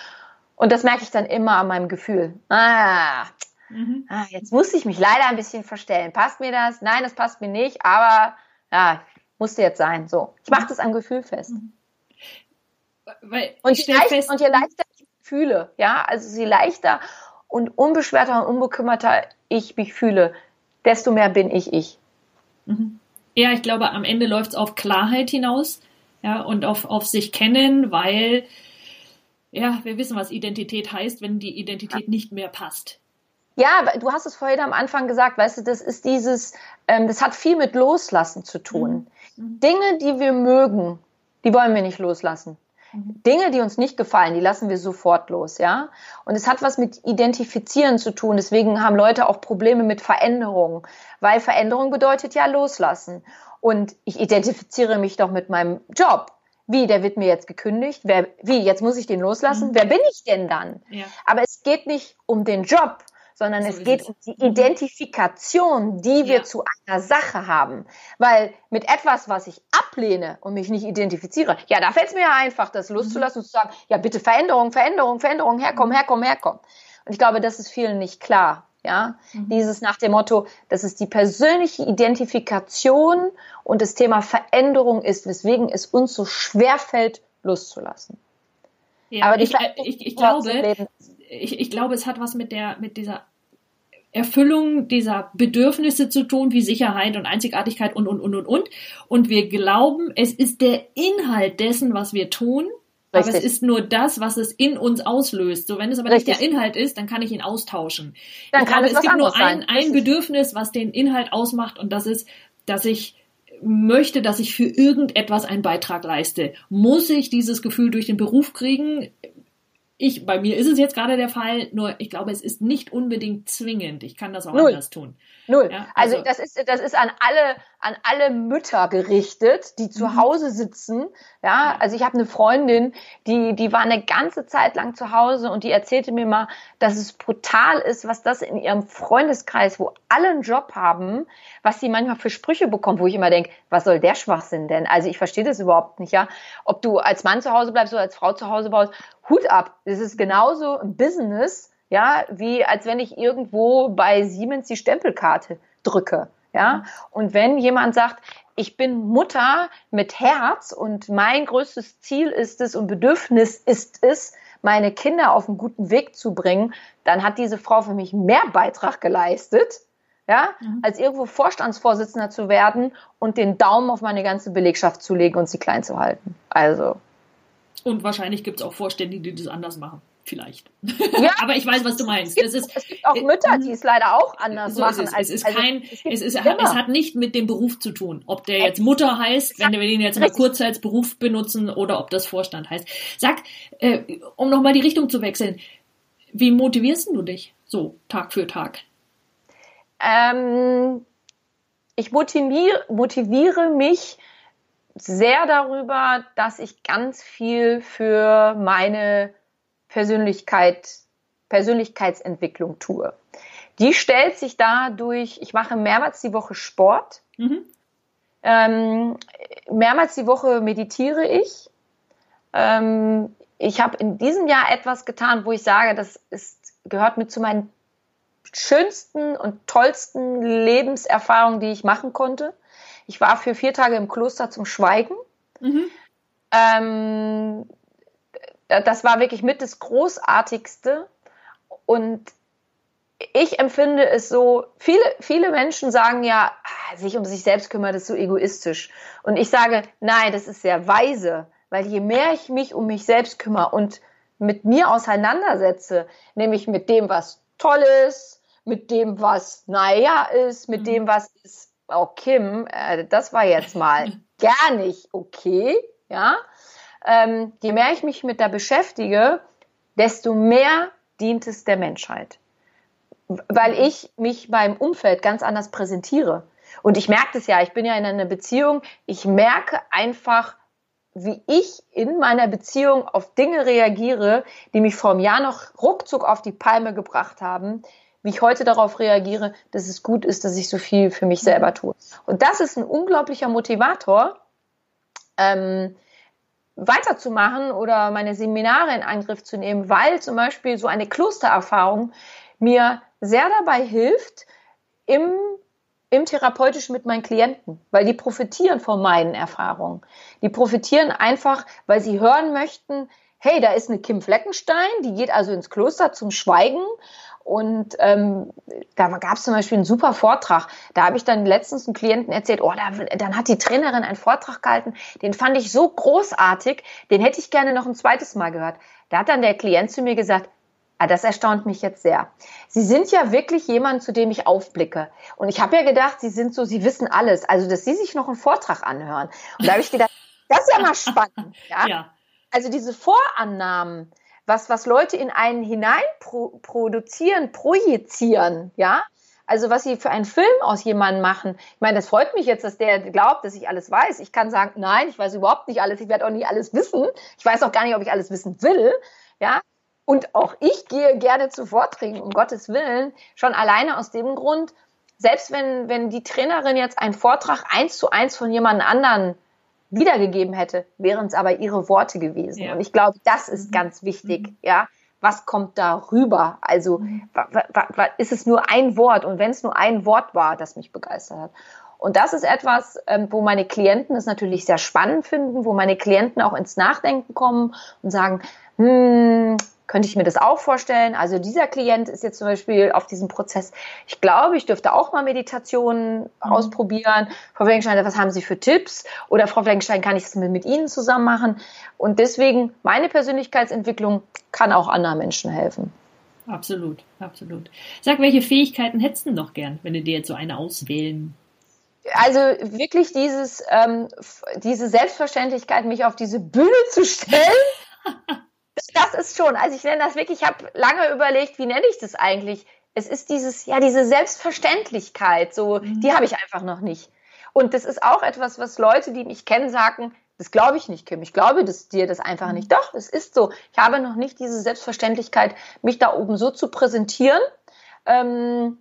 Und das merke ich dann immer an meinem Gefühl. Ah, mhm. ah, jetzt muss ich mich leider ein bisschen verstellen. Passt mir das? Nein, das passt mir nicht, aber ja, musste jetzt sein. So. Ich mache das am Gefühl fest. Mhm. Und, je leicht, fest, und je leichter ich fühle, ja, also je leichter und unbeschwerter und unbekümmerter ich mich fühle, desto mehr bin ich ich. Mhm. Ja, ich glaube, am Ende läuft es auf Klarheit hinaus, ja, und auf, auf sich kennen, weil, ja, wir wissen, was Identität heißt, wenn die Identität nicht mehr passt. Ja, du hast es vorhin am Anfang gesagt, weißt du, das ist dieses, ähm, das hat viel mit Loslassen zu tun. Mhm. mhm. Dinge, die wir mögen, die wollen wir nicht loslassen. Dinge, die uns nicht gefallen, die lassen wir sofort los, ja. Und es hat was mit Identifizieren zu tun. Deswegen haben Leute auch Probleme mit Veränderung, weil Veränderung bedeutet ja loslassen. Und ich identifiziere mich doch mit meinem Job. Wie, der wird mir jetzt gekündigt? Wer, wie, jetzt muss ich den loslassen? Mhm. Wer bin ich denn dann? Ja. Aber es geht nicht um den Job, sondern so es geht um die. Identifikation, die wir ja. zu einer Sache haben. Weil mit etwas, was ich ablehne und mich nicht identifiziere, ja, da fällt es mir ja einfach, das loszulassen mhm. und zu sagen, ja, bitte Veränderung, Veränderung, Veränderung, herkommen, mhm. herkommen, herkommen. Und ich glaube, das ist vielen nicht klar. Ja, mhm. dieses nach dem Motto, dass es die persönliche Identifikation und das Thema Veränderung ist, weswegen es uns so schwer fällt, loszulassen. Ja, Aber ich, ich, ich glaube, ich, ich glaube, es hat was mit der, mit dieser Erfüllung dieser Bedürfnisse zu tun, wie Sicherheit und Einzigartigkeit und, und, und, und, und. Und wir glauben, es ist der Inhalt dessen, was wir tun, Richtig. Aber es ist nur das, was es in uns auslöst. So, wenn es aber Richtig. nicht der Inhalt ist, dann kann ich ihn austauschen. Dann ich kann glaube, es, es gibt nur ein, ein Bedürfnis, was den Inhalt ausmacht, und das ist, dass ich möchte, dass ich für irgendetwas einen Beitrag leiste. Muss ich dieses Gefühl durch den Beruf kriegen? Ich, bei mir ist es jetzt gerade der Fall, nur ich glaube, es ist nicht unbedingt zwingend. Ich kann das auch Null. anders tun. Null. Ja, also, also, das ist das ist an alle an alle Mütter gerichtet, die zu mhm. Hause sitzen. Ja, also ich habe eine Freundin, die die war eine ganze Zeit lang zu Hause und die erzählte mir mal, dass es brutal ist, was das in ihrem Freundeskreis, wo alle einen Job haben, was sie manchmal für Sprüche bekommt, wo ich immer denke, was soll der Schwachsinn denn? Also ich verstehe das überhaupt nicht, ja. Ob du als Mann zu Hause bleibst oder als Frau zu Hause baust, Hut ab. Das ist genauso ein Business ja, wie als wenn ich irgendwo bei Siemens die Stempelkarte drücke, ja. Und wenn jemand sagt, ich bin Mutter mit Herz und mein größtes Ziel ist es und Bedürfnis ist es, meine Kinder auf einen guten Weg zu bringen, dann hat diese Frau für mich mehr Beitrag geleistet, ja, mhm. als irgendwo Vorstandsvorsitzender zu werden und den Daumen auf meine ganze Belegschaft zu legen und sie klein zu halten. Also. Und wahrscheinlich gibt es auch Vorstände, die das anders machen. Vielleicht. Ja, aber ich weiß, was du meinst. Es, gibt, es, ist, es gibt auch Mütter, die es leider auch anders so machen. Es, als, es ist also, kein, es, ist, es hat nicht mit dem Beruf zu tun. Ob der jetzt Mutter heißt, wenn wir den jetzt mal kurz als Beruf benutzen oder ob das Vorstand heißt. Sag, äh, um nochmal die Richtung zu wechseln, wie motivierst du dich so Tag für Tag? Ähm, ich motiviere, motiviere mich sehr darüber, dass ich ganz viel für meine Persönlichkeit, Persönlichkeitsentwicklung tue. Die stellt sich dadurch, ich mache mehrmals die Woche Sport, mhm. ähm, mehrmals die Woche meditiere ich. Ähm, ich habe in diesem Jahr etwas getan, wo ich sage, das ist, gehört mit zu meinen schönsten und tollsten Lebenserfahrungen, die ich machen konnte. Ich war für vier Tage im Kloster zum Schweigen. Mhm. Ähm, das war wirklich mit das Großartigste. Und ich empfinde es so, viele, viele Menschen sagen ja, ah, sich um sich selbst kümmern, das ist so egoistisch. Und ich sage, nein, das ist sehr weise, weil je mehr ich mich um mich selbst kümmere und mit mir auseinandersetze, nämlich mit dem, was toll ist, mit dem, was naja ist, mit mhm. dem, was ist, oh Kim, äh, das war jetzt mal gar nicht okay, ja, ähm, je mehr ich mich mit da beschäftige, desto mehr dient es der Menschheit. Weil ich mich beim Umfeld ganz anders präsentiere. Und ich merke das ja, ich bin ja in einer Beziehung, ich merke einfach, wie ich in meiner Beziehung auf Dinge reagiere, die mich vor einem Jahr noch ruckzuck auf die Palme gebracht haben, wie ich heute darauf reagiere, dass es gut ist, dass ich so viel für mich selber tue. Und das ist ein unglaublicher Motivator, ähm, weiterzumachen oder meine Seminare in Angriff zu nehmen, weil zum Beispiel so eine Klostererfahrung mir sehr dabei hilft, im, im therapeutischen mit meinen Klienten, weil die profitieren von meinen Erfahrungen. Die profitieren einfach, weil sie hören möchten, hey, da ist eine Kim Fleckenstein, die geht also ins Kloster zum Schweigen und ähm, da gab es zum Beispiel einen super Vortrag. Da habe ich dann letztens einem Klienten erzählt, oh, da, dann hat die Trainerin einen Vortrag gehalten, den fand ich so großartig, den hätte ich gerne noch ein zweites Mal gehört. Da hat dann der Klient zu mir gesagt, ah, das erstaunt mich jetzt sehr. Sie sind ja wirklich jemand, zu dem ich aufblicke. Und ich habe ja gedacht, Sie sind so, Sie wissen alles. Also, dass Sie sich noch einen Vortrag anhören. Und da habe ich gedacht, das ist ja mal spannend. Ja? ja. Also diese Vorannahmen, was, was Leute in einen hinein pro produzieren, projizieren, ja. Also was sie für einen Film aus jemandem machen. Ich meine, das freut mich jetzt, dass der glaubt, dass ich alles weiß. Ich kann sagen, nein, ich weiß überhaupt nicht alles. Ich werde auch nie alles wissen. Ich weiß auch gar nicht, ob ich alles wissen will, ja. Und auch ich gehe gerne zu Vorträgen, um Gottes Willen, schon alleine aus dem Grund, selbst wenn, wenn die Trainerin jetzt einen Vortrag eins zu eins von jemand anderen wiedergegeben hätte, wären es aber ihre Worte gewesen. Ja. Und ich glaube, das ist mhm. ganz wichtig, mhm. ja, was kommt da rüber? Also mhm. ist es nur ein Wort und wenn es nur ein Wort war, das mich begeistert hat. Und das ist etwas, ähm, wo meine Klienten es natürlich sehr spannend finden, wo meine Klienten auch ins Nachdenken kommen und sagen, hm, könnte ich mir das auch vorstellen. Also dieser Klient ist jetzt zum Beispiel auf diesem Prozess. Ich glaube, ich dürfte auch mal Meditationen mhm. ausprobieren. Frau Fleckenstein, was haben Sie für Tipps? Oder Frau Fleckenstein, kann ich das mit, mit Ihnen zusammen machen? Und deswegen, meine Persönlichkeitsentwicklung kann auch anderen Menschen helfen. Absolut, absolut. Sag, welche Fähigkeiten hättest du noch gern, wenn du dir jetzt so eine auswählen also wirklich dieses, ähm, diese Selbstverständlichkeit, mich auf diese Bühne zu stellen, das ist schon, also ich nenne das wirklich, ich habe lange überlegt, wie nenne ich das eigentlich? Es ist dieses, ja, diese Selbstverständlichkeit, so, mhm. die habe ich einfach noch nicht. Und das ist auch etwas, was Leute, die mich kennen, sagen, das glaube ich nicht, Kim. Ich glaube das, dir das einfach mhm. nicht. Doch, es ist so. Ich habe noch nicht diese Selbstverständlichkeit, mich da oben so zu präsentieren, ähm,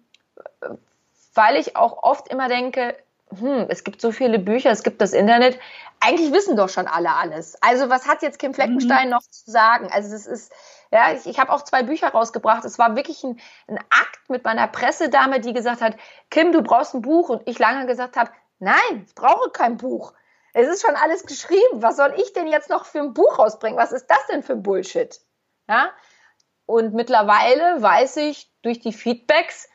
weil ich auch oft immer denke, hm, es gibt so viele Bücher, es gibt das Internet. Eigentlich wissen doch schon alle alles. Also was hat jetzt Kim Fleckenstein mhm. noch zu sagen? Also es ist, ja, ich, ich habe auch zwei Bücher rausgebracht. Es war wirklich ein, ein Akt mit meiner Pressedame, die gesagt hat, Kim, du brauchst ein Buch. Und ich lange gesagt habe, nein, ich brauche kein Buch. Es ist schon alles geschrieben. Was soll ich denn jetzt noch für ein Buch rausbringen? Was ist das denn für ein Bullshit? Ja? Und mittlerweile weiß ich durch die Feedbacks,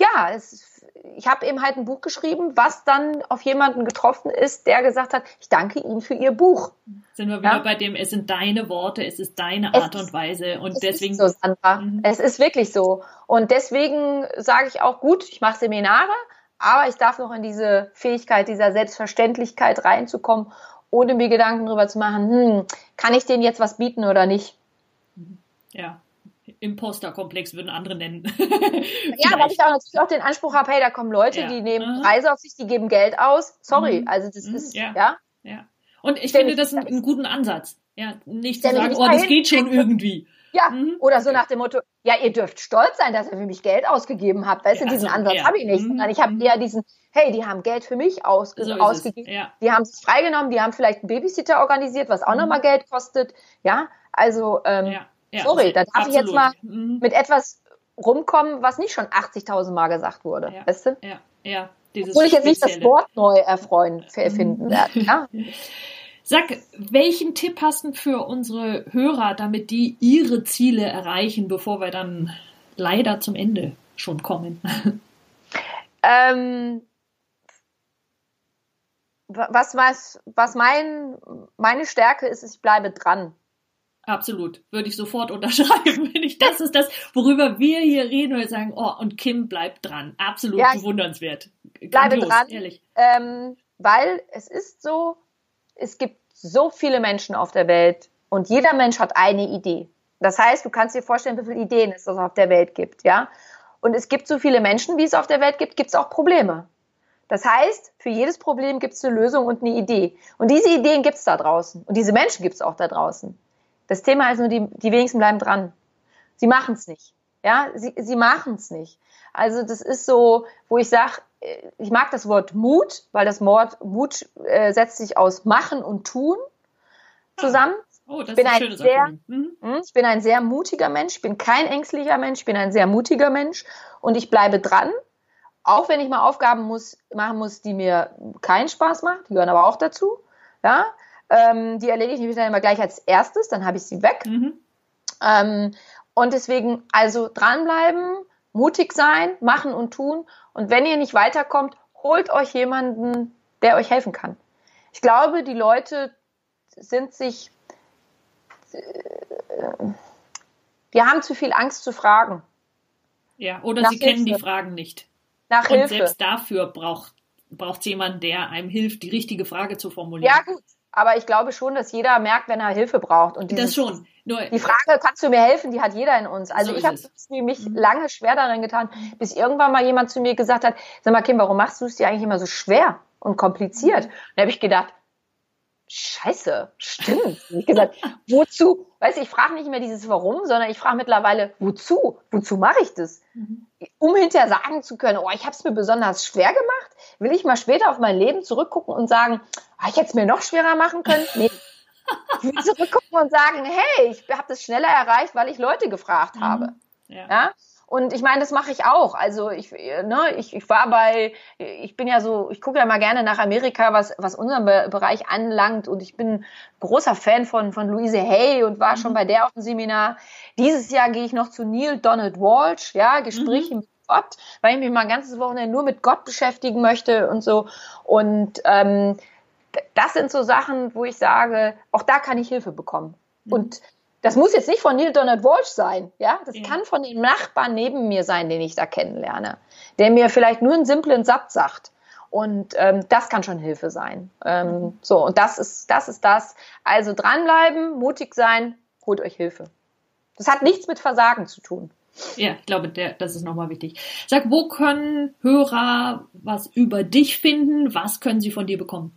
ja, es ich habe eben halt ein Buch geschrieben, was dann auf jemanden getroffen ist, der gesagt hat, ich danke Ihnen für Ihr Buch. Sind wir wieder ja? bei dem, es sind deine Worte, es ist deine Art es und Weise und es deswegen. Ist so, Sandra. Mhm. Es ist wirklich so. Und deswegen sage ich auch gut, ich mache Seminare, aber ich darf noch in diese Fähigkeit, dieser Selbstverständlichkeit reinzukommen, ohne mir Gedanken darüber zu machen, hm, kann ich denen jetzt was bieten oder nicht? Ja, Imposterkomplex würden andere nennen. ja, weil ich auch natürlich auch den Anspruch habe, hey, da kommen Leute, ja. die nehmen Preise auf sich, die geben Geld aus. Sorry, mhm. also das mhm. ist, ja. ja. ja. Und ich Stell finde das einen, einen, guten Ansatz. Ja, nicht zu sagen, oh, das geht schon irgendwie. Ja, mhm. oder so nach dem Motto, ja, ihr dürft stolz sein, dass ihr für mich Geld ausgegeben habt. Weißt ja, du, diesen also, Ansatz ja. habe ich nicht. Mhm. Sondern ich habe eher diesen, hey, die haben Geld für mich ausge so ausgegeben. Ja. Die haben es freigenommen, die haben vielleicht einen Babysitter organisiert, was auch mhm. nochmal Geld kostet. Ja, also ähm, ja. Ja, Sorry, da darf absolut. ich jetzt mal mhm. mit etwas rumkommen, was nicht schon 80.000 Mal gesagt wurde. Ja. Weißt du? Ja, ja. Dieses Obwohl ich jetzt nicht das Wort neu erfreuen, erfinden mhm. werde. Ja? Sag, welchen Tipp hast du für unsere Hörer, damit die ihre Ziele erreichen, bevor wir dann leider zum Ende schon kommen? Ähm, was, was, was mein, meine Stärke ist, ich bleibe dran. Absolut. Würde ich sofort unterschreiben, wenn ich, das ist das, worüber wir hier reden und sagen, oh, und Kim bleibt dran. Absolut ja, bewundernswert. Bleibe Grandios, dran. Ehrlich. Ähm, weil es ist so, es gibt so viele Menschen auf der Welt und jeder Mensch hat eine Idee. Das heißt, du kannst dir vorstellen, wie viele Ideen es auf der Welt gibt, ja? Und es gibt so viele Menschen, wie es auf der Welt gibt, gibt es auch Probleme. Das heißt, für jedes Problem gibt es eine Lösung und eine Idee. Und diese Ideen gibt es da draußen. Und diese Menschen gibt es auch da draußen. Das Thema ist nur, die, die wenigsten bleiben dran. Sie machen es nicht. Ja, sie, sie machen es nicht. Also das ist so, wo ich sage, äh, ich mag das Wort Mut, weil das Wort Mut äh, setzt sich aus Machen und Tun zusammen. Oh, das ich bin ist ein, ein sehr, mhm. Hm, Ich bin ein sehr mutiger Mensch, ich bin kein ängstlicher Mensch, ich bin ein sehr mutiger Mensch und ich bleibe dran, auch wenn ich mal Aufgaben muss, machen muss, die mir keinen Spaß machen, die gehören aber auch dazu. Ja, ähm, die erledige ich dann immer gleich als erstes, dann habe ich sie weg. Mhm. Ähm, und deswegen also dranbleiben, mutig sein, machen und tun. Und wenn ihr nicht weiterkommt, holt euch jemanden, der euch helfen kann. Ich glaube, die Leute sind sich, äh, die haben zu viel Angst zu fragen. Ja, oder Nach sie Hilfe. kennen die Fragen nicht. Nach und Hilfe. selbst dafür braucht braucht jemand, der einem hilft, die richtige Frage zu formulieren. Ja, gut. Aber ich glaube schon, dass jeder merkt, wenn er Hilfe braucht. Und dieses, das schon. Nur, die Frage, kannst du mir helfen, die hat jeder in uns. Also so ich habe mich mhm. lange schwer darin getan, bis irgendwann mal jemand zu mir gesagt hat, sag mal Kim, warum machst du es dir eigentlich immer so schwer und kompliziert? Mhm. Dann habe ich gedacht, Scheiße, stimmt. ich gesagt, wozu? Weißt du, ich frage nicht mehr dieses Warum, sondern ich frage mittlerweile, wozu? Wozu mache ich das? Mhm. Um hinterher sagen zu können, oh, ich habe es mir besonders schwer gemacht, will ich mal später auf mein Leben zurückgucken und sagen, ah, ich hätte es mir noch schwerer machen können? Nee. zurückgucken und sagen, hey, ich habe das schneller erreicht, weil ich Leute gefragt mhm. habe. Ja. ja? Und ich meine, das mache ich auch. Also ich, ne, ich, ich war bei, ich bin ja so, ich gucke ja mal gerne nach Amerika, was, was unseren Be Bereich anlangt. Und ich bin großer Fan von, von Louise Hay und war mhm. schon bei der auf dem Seminar. Dieses Jahr gehe ich noch zu Neil Donald Walsh, ja, Gespräche mhm. mit Gott, weil ich mich mal ein ganzes Wochenende nur mit Gott beschäftigen möchte und so. Und ähm, das sind so Sachen, wo ich sage, auch da kann ich Hilfe bekommen. Mhm. Und das muss jetzt nicht von Neil Donald Walsh sein, ja. Das ja. kann von dem Nachbarn neben mir sein, den ich da kennenlerne, der mir vielleicht nur einen simplen Satz sagt. Und ähm, das kann schon Hilfe sein. Ähm, mhm. So, und das ist, das ist das. Also dranbleiben, mutig sein, holt euch Hilfe. Das hat nichts mit Versagen zu tun. Ja, ich glaube, der, das ist nochmal wichtig. Sag, wo können Hörer was über dich finden? Was können sie von dir bekommen?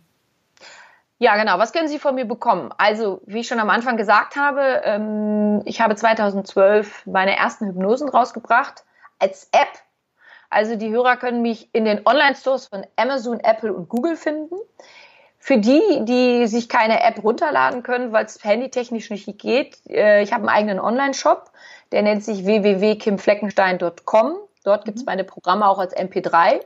Ja, genau. Was können Sie von mir bekommen? Also, wie ich schon am Anfang gesagt habe, ähm, ich habe 2012 meine ersten Hypnosen rausgebracht als App. Also die Hörer können mich in den Online-Stores von Amazon, Apple und Google finden. Für die, die sich keine App runterladen können, weil es handytechnisch nicht geht, äh, ich habe einen eigenen Online-Shop, der nennt sich www.kimfleckenstein.com. Dort gibt es mhm. meine Programme auch als MP3.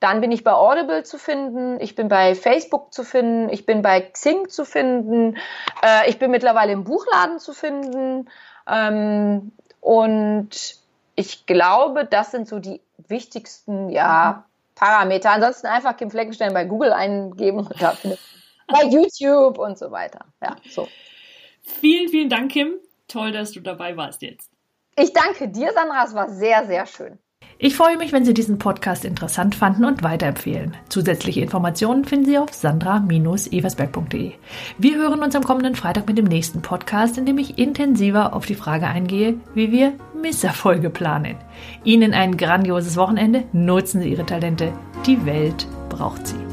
Dann bin ich bei Audible zu finden, ich bin bei Facebook zu finden, ich bin bei Xing zu finden, äh, ich bin mittlerweile im Buchladen zu finden. Ähm, und ich glaube, das sind so die wichtigsten ja, Parameter. Ansonsten einfach Kim Fleckenstein bei Google eingeben und da findet bei YouTube und so weiter. Ja, so. Vielen, vielen Dank, Kim. Toll, dass du dabei warst jetzt. Ich danke dir, Sandra. Es war sehr, sehr schön. Ich freue mich, wenn Sie diesen Podcast interessant fanden und weiterempfehlen. Zusätzliche Informationen finden Sie auf sandra-eversberg.de. Wir hören uns am kommenden Freitag mit dem nächsten Podcast, in dem ich intensiver auf die Frage eingehe, wie wir Misserfolge planen. Ihnen ein grandioses Wochenende. Nutzen Sie Ihre Talente. Die Welt braucht sie.